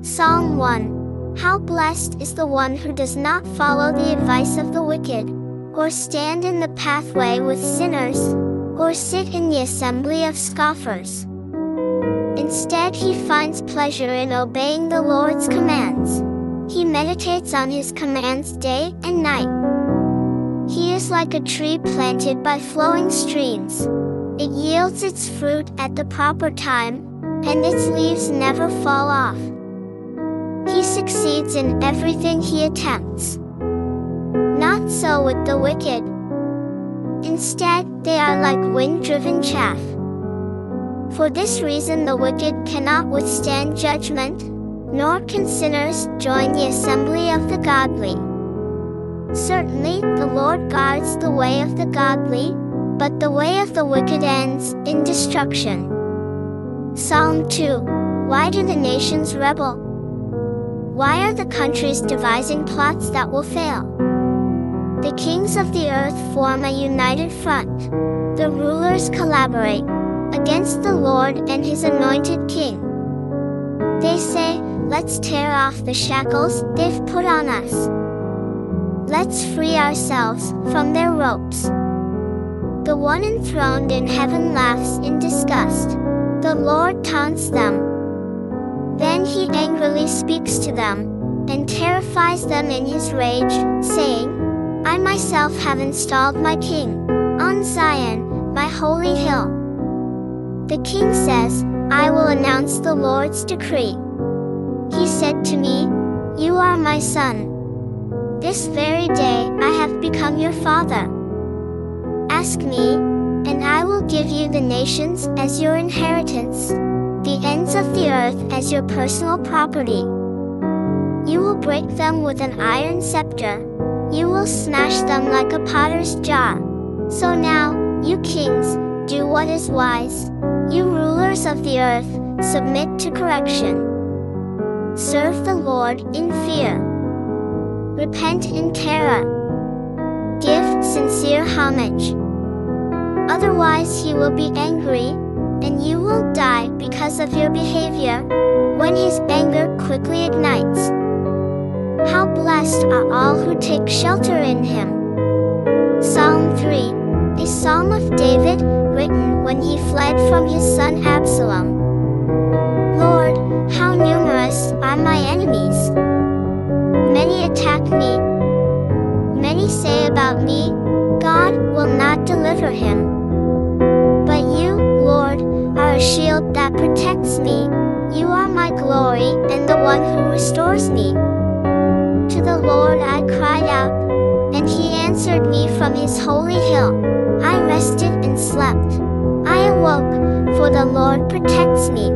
Psalm 1 How blessed is the one who does not follow the advice of the wicked, or stand in the pathway with sinners, or sit in the assembly of scoffers. Instead, he finds pleasure in obeying the Lord's commands. He meditates on his commands day and night. He is like a tree planted by flowing streams. It yields its fruit at the proper time, and its leaves never fall off. He succeeds in everything he attempts. Not so with the wicked. Instead, they are like wind driven chaff. For this reason, the wicked cannot withstand judgment, nor can sinners join the assembly of the godly. Certainly, the Lord guards the way of the godly, but the way of the wicked ends in destruction. Psalm 2 Why do the nations rebel? Why are the countries devising plots that will fail? The kings of the earth form a united front. The rulers collaborate against the Lord and his anointed king. They say, Let's tear off the shackles they've put on us. Let's free ourselves from their ropes. The one enthroned in heaven laughs in disgust. The Lord taunts them. Then he angrily speaks to them and terrifies them in his rage, saying, I myself have installed my king on Zion, my holy hill. The king says, I will announce the Lord's decree. He said to me, You are my son. This very day I have become your father. Ask me, and I will give you the nations as your inheritance, the ends of the earth as your personal property. You will break them with an iron scepter, you will smash them like a potter's jar. So now, you kings, do what is wise. You rulers of the earth, submit to correction. Serve the Lord in fear. Repent in terror. Give sincere homage. Otherwise, he will be angry, and you will die because of your behavior, when his anger quickly ignites. How blessed are all who take shelter in him. Psalm 3 A psalm of David, written when he fled from his son Absalom. Lord, how numerous are my enemies! Many attack me. Many say about me, God will not deliver him. But you, Lord, are a shield that protects me. You are my glory and the one who restores me. To the Lord I cried out, and he answered me from his holy hill. I rested and slept. I awoke, for the Lord protects me.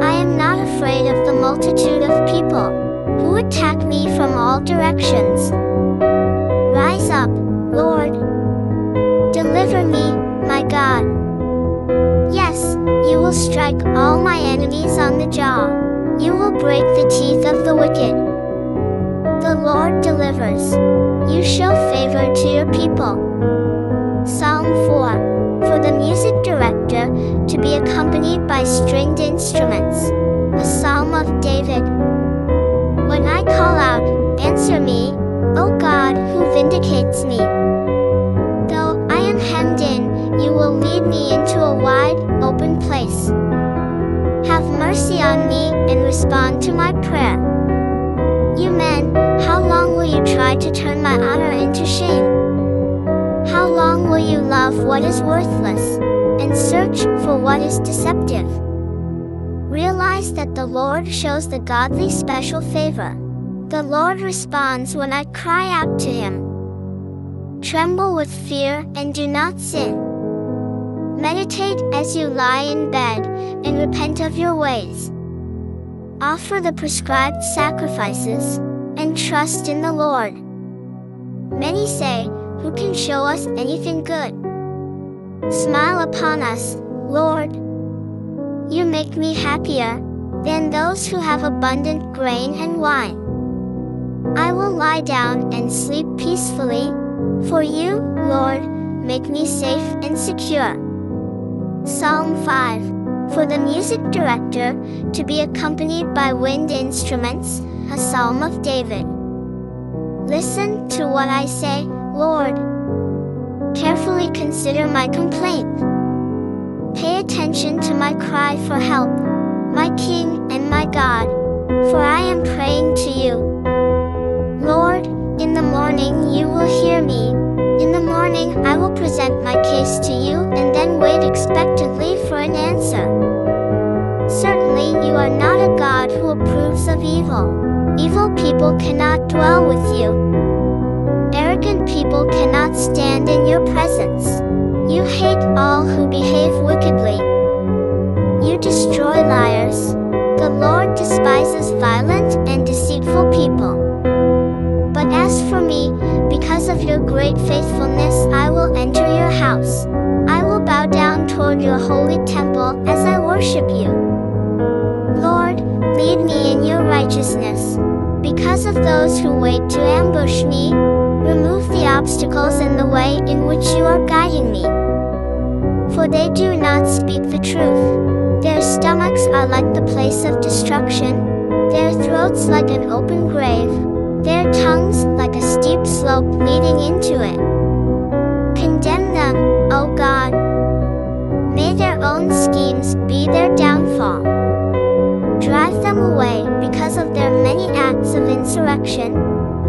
I am not afraid of the multitude of people who attack me from all directions. Rise up, Lord. Deliver me, on the jaw. You will break the teeth of the wicked. The Lord delivers. You show favor to your people. Psalm 4 For the music director to be accompanied by stringed instruments. A psalm of David. When I call out, answer me, O God who vindicates me. Though I am hemmed in, you will lead me into a wide, open place. And respond to my prayer. You men, how long will you try to turn my honor into shame? How long will you love what is worthless and search for what is deceptive? Realize that the Lord shows the godly special favor. The Lord responds when I cry out to him. Tremble with fear and do not sin. Meditate as you lie in bed and repent of your ways. Offer the prescribed sacrifices and trust in the Lord. Many say, Who can show us anything good? Smile upon us, Lord. You make me happier than those who have abundant grain and wine. I will lie down and sleep peacefully, for you, Lord, make me safe and secure. Psalm 5 For the music director, to be accompanied by wind instruments, a psalm of David. Listen to what I say, Lord. Carefully consider my complaint. Pay attention to my cry for help, my King and my God, for I am praying to you. Lord, in the morning you will hear me. Morning I will present my case to you and then wait expectantly for an answer. Certainly you are not a God who approves of evil. Evil people cannot dwell with you. Arrogant people cannot stand in your presence. You hate all who behave wickedly. You destroy liars. The Lord despises violent great faithfulness, I will enter your house. I will bow down toward your holy temple as I worship you. Lord, lead me in your righteousness. Because of those who wait to ambush me, remove the obstacles in the way in which you are guiding me for they do not speak the truth. Their stomachs are like the place of destruction, their throats like an open grave, their tongues like a steep slope leading into it. Condemn them, O God. May their own schemes be their downfall. Drive them away because of their many acts of insurrection,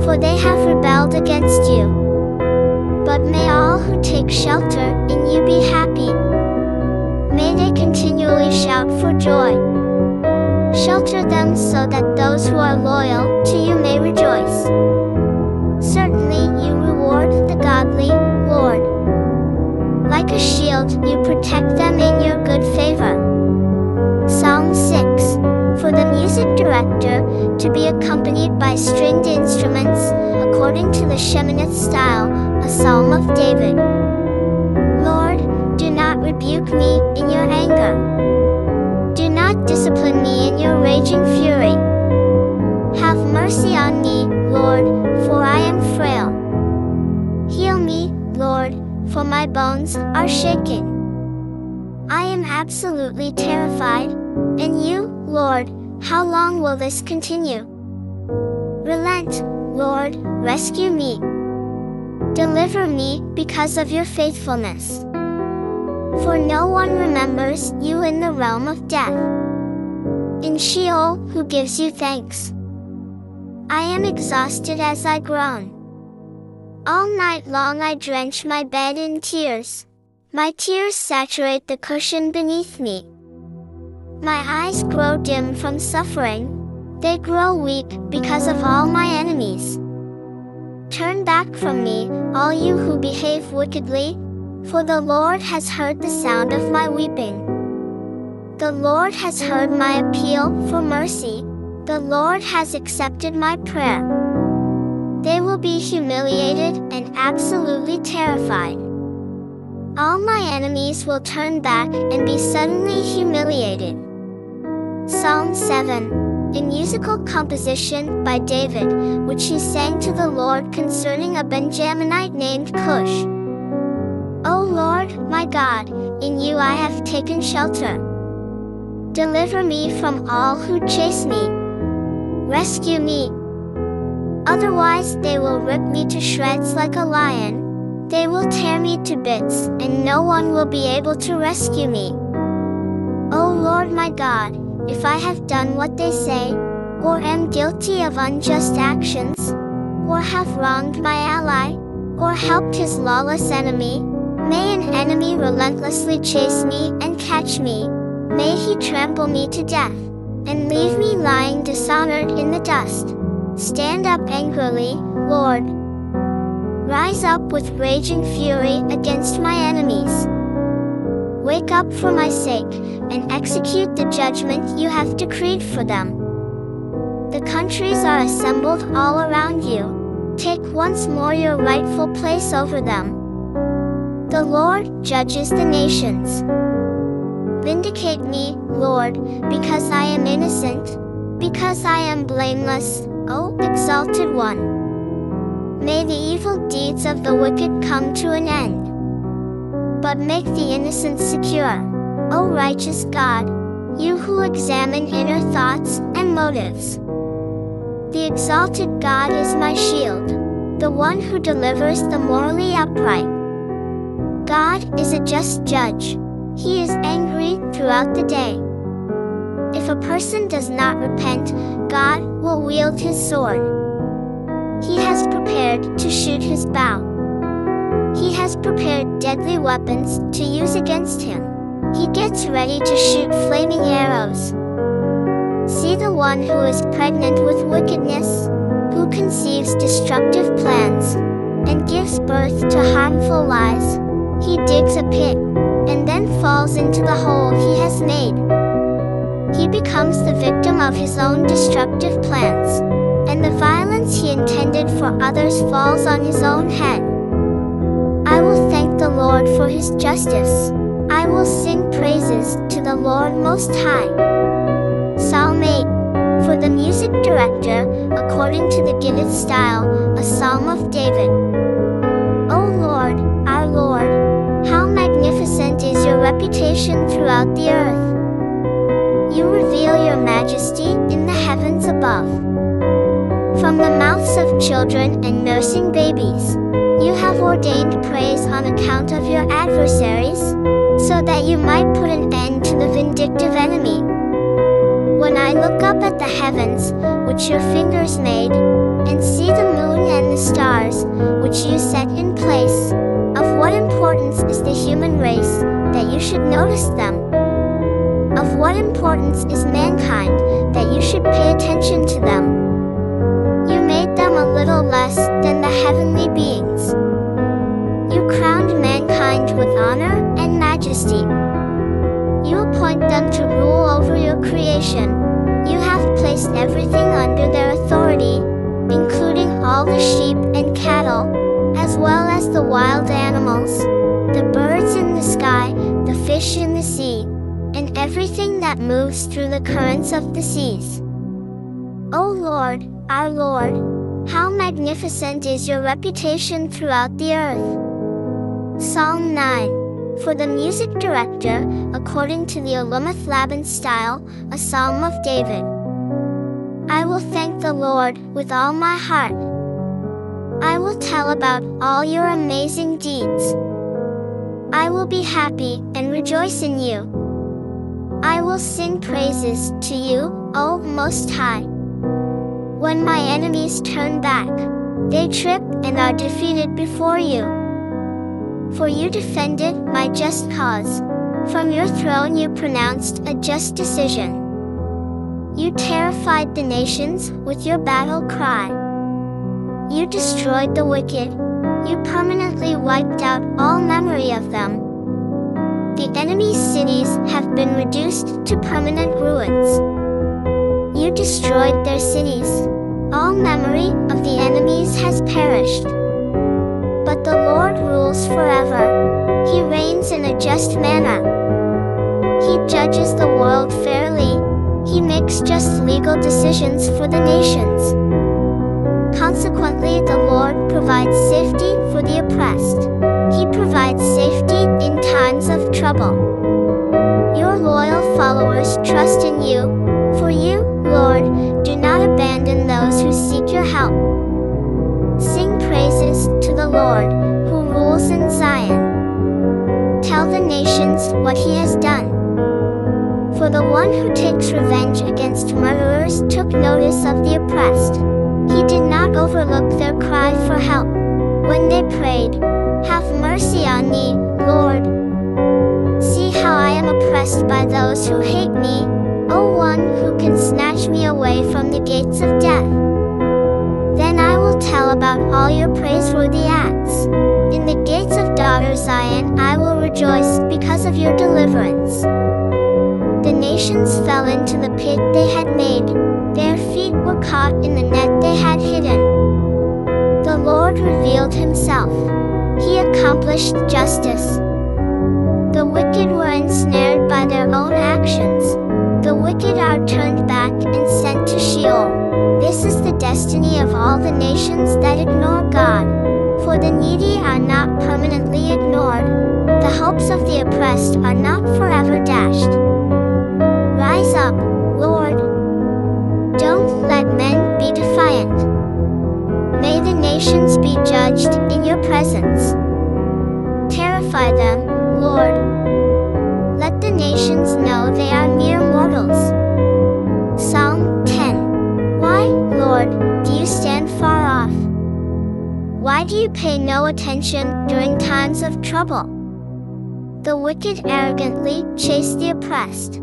for they have rebelled against you but may all who take shelter in you be happy. May they continually shout for joy. Shelter them so that those who are loyal to you may rejoice. Director to be accompanied by stringed instruments, according to the Sheminith style, a psalm of David. Lord, do not rebuke me in your anger. Do not discipline me in your raging fury. Have mercy on me, Lord, for I am frail. Heal me, Lord, for my bones are shaken. I am absolutely terrified, and you, Lord, how long will this continue? Relent, Lord, rescue me. Deliver me because of your faithfulness. For no one remembers you in the realm of death. In Sheol, who gives you thanks? I am exhausted as I groan. All night long I drench my bed in tears. My tears saturate the cushion beneath me. My eyes grow dim from suffering. They grow weak because of all my enemies. Turn back from me, all you who behave wickedly, for the Lord has heard the sound of my weeping. The Lord has heard my appeal for mercy. The Lord has accepted my prayer. They will be humiliated and absolutely terrified. All my enemies will turn back and be suddenly humiliated. Psalm 7, a musical composition by David, which he sang to the Lord concerning a Benjaminite named Cush. O Lord, my God, in you I have taken shelter. Deliver me from all who chase me. Rescue me. Otherwise, they will rip me to shreds like a lion. They will tear me to bits, and no one will be able to rescue me. O Lord my God, if I have done what they say, or am guilty of unjust actions, or have wronged my ally, or helped his lawless enemy, may an enemy relentlessly chase me and catch me. May he trample me to death, and leave me lying dishonored in the dust. Stand up angrily, Lord. Rise up with raging fury against my enemies. Wake up for my sake, and execute the judgment you have decreed for them. The countries are assembled all around you. Take once more your rightful place over them. The Lord judges the nations. Vindicate me, Lord, because I am innocent, because I am blameless, O exalted one. May the evil deeds of the wicked come to an end but make the innocent secure. O righteous God, you who examine inner thoughts and motives. The exalted God is my shield, the one who delivers the morally upright. God is a just judge. He is angry throughout the day. If a person does not repent, God will wield his sword. He has prepared to shoot his bow. He has prepared deadly weapons to use against him. He gets ready to shoot flaming arrows. See the one who is pregnant with wickedness, who conceives destructive plans, and gives birth to harmful lies. He digs a pit, and then falls into the hole he has made. He becomes the victim of his own destructive plans, and the violence he intended for others falls on his own head. The Lord for his justice. I will sing praises to the Lord Most High. Psalm 8 For the music director, according to the Gittith style, a psalm of David. O Lord, our Lord, how magnificent is your reputation throughout the earth. You reveal your majesty in the heavens above. From the mouths of children and nursing babies, you have ordained adversaries, so that you might put an end to the vindictive enemy. When I look up at the heavens, which your fingers made, and see the moon and the stars, which you set in place, of what importance is the human race, that you should notice them? Of what importance is mankind, that you should pay attention to them? You made them a little less than the heavenly beings. With honor and majesty. You appoint them to rule over your creation. You have placed everything under their authority, including all the sheep and cattle, as well as the wild animals, the birds in the sky, the fish in the sea, and everything that moves through the currents of the seas. O Lord, our Lord, how magnificent is your reputation throughout the earth. Psalm 9 for the music director, according to the Alamoth Laban style, a psalm of David. I will thank the Lord with all my heart. I will tell about all your amazing deeds. I will be happy and rejoice in you. I will sing praises to you, O Most High. When my enemies turn back, they trip and are defeated before you. For you defended my just cause. From your throne you pronounced a just decision. You terrified the nations with your battle cry. You destroyed the wicked. You permanently wiped out all memory of them. The enemy's cities have been reduced to permanent ruins. You destroyed their cities. All memory of the enemies has perished. But the Lord rules forever. He reigns in a just manner. He judges the world fairly. He makes just legal decisions for the nations. Consequently, the Lord provides safety for the oppressed. He provides safety in times of trouble. Your loyal followers trust in you. For you, Lord, do not abandon those who seek your help. Lord, who rules in Zion. Tell the nations what he has done. For the one who takes revenge against murderers took notice of the oppressed. He did not overlook their cry for help. When they prayed, Have mercy on me, Lord. See how I am oppressed by those who hate me, O one who can snatch me away from the gates of death. About all your praiseworthy acts. In the gates of daughter Zion I will rejoice because of your deliverance. The nations fell into the pit they had made, their feet were caught in the net they had hidden. The Lord revealed himself. He accomplished justice. The wicked were ensnared by their own actions. The wicked are turned back destiny of all the nations that ignore God. For the needy are not permanently ignored. The hopes of the oppressed are not forever dashed. Rise up, Lord. Don't let men be defiant. May the nations be judged in your presence. Terrify them, Lord. Why do you pay no attention during times of trouble? The wicked arrogantly chase the oppressed.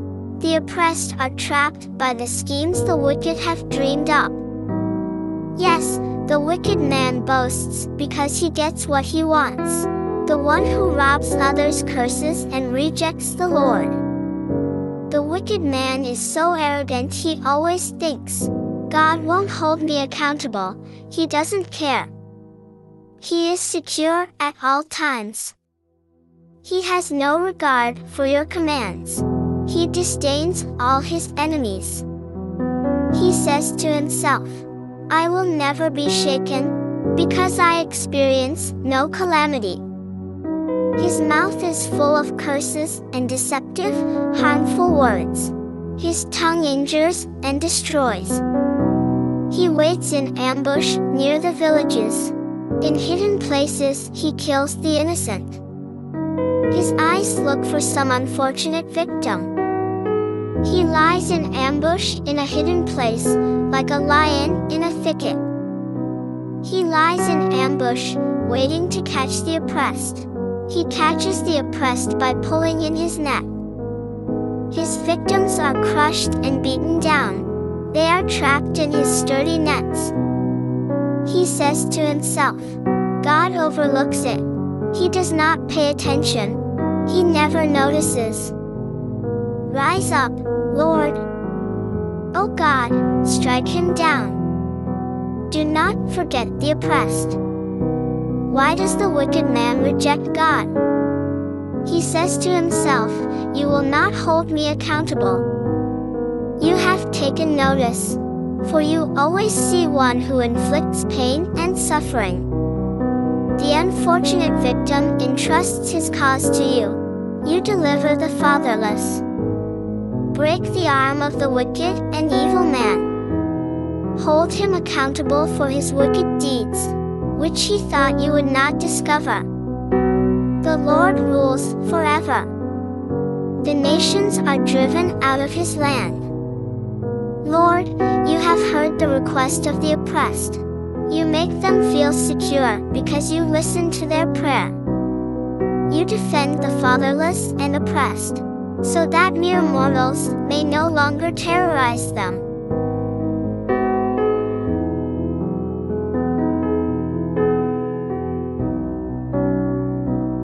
The oppressed are trapped by the schemes the wicked have dreamed up. Yes, the wicked man boasts because he gets what he wants. The one who robs others curses and rejects the Lord. The wicked man is so arrogant he always thinks, God won't hold me accountable, he doesn't care. He is secure at all times. He has no regard for your commands. He disdains all his enemies. He says to himself, I will never be shaken, because I experience no calamity. His mouth is full of curses and deceptive, harmful words. His tongue injures and destroys. He waits in ambush near the villages. In hidden places, he kills the innocent. His eyes look for some unfortunate victim. He lies in ambush in a hidden place, like a lion in a thicket. He lies in ambush, waiting to catch the oppressed. He catches the oppressed by pulling in his net. His victims are crushed and beaten down. They are trapped in his sturdy nets. He says to himself, God overlooks it. He does not pay attention. He never notices. Rise up, Lord. O God, strike him down. Do not forget the oppressed. Why does the wicked man reject God? He says to himself, You will not hold me accountable. You have taken notice for you always see one who inflicts pain and suffering. The unfortunate victim entrusts his cause to you. You deliver the fatherless. Break the arm of the wicked and evil man. Hold him accountable for his wicked deeds, which he thought you would not discover. The Lord rules forever. The nations are driven out of his land. Lord, you have heard the request of the oppressed. You make them feel secure because you listen to their prayer. You defend the fatherless and oppressed, so that mere mortals may no longer terrorize them.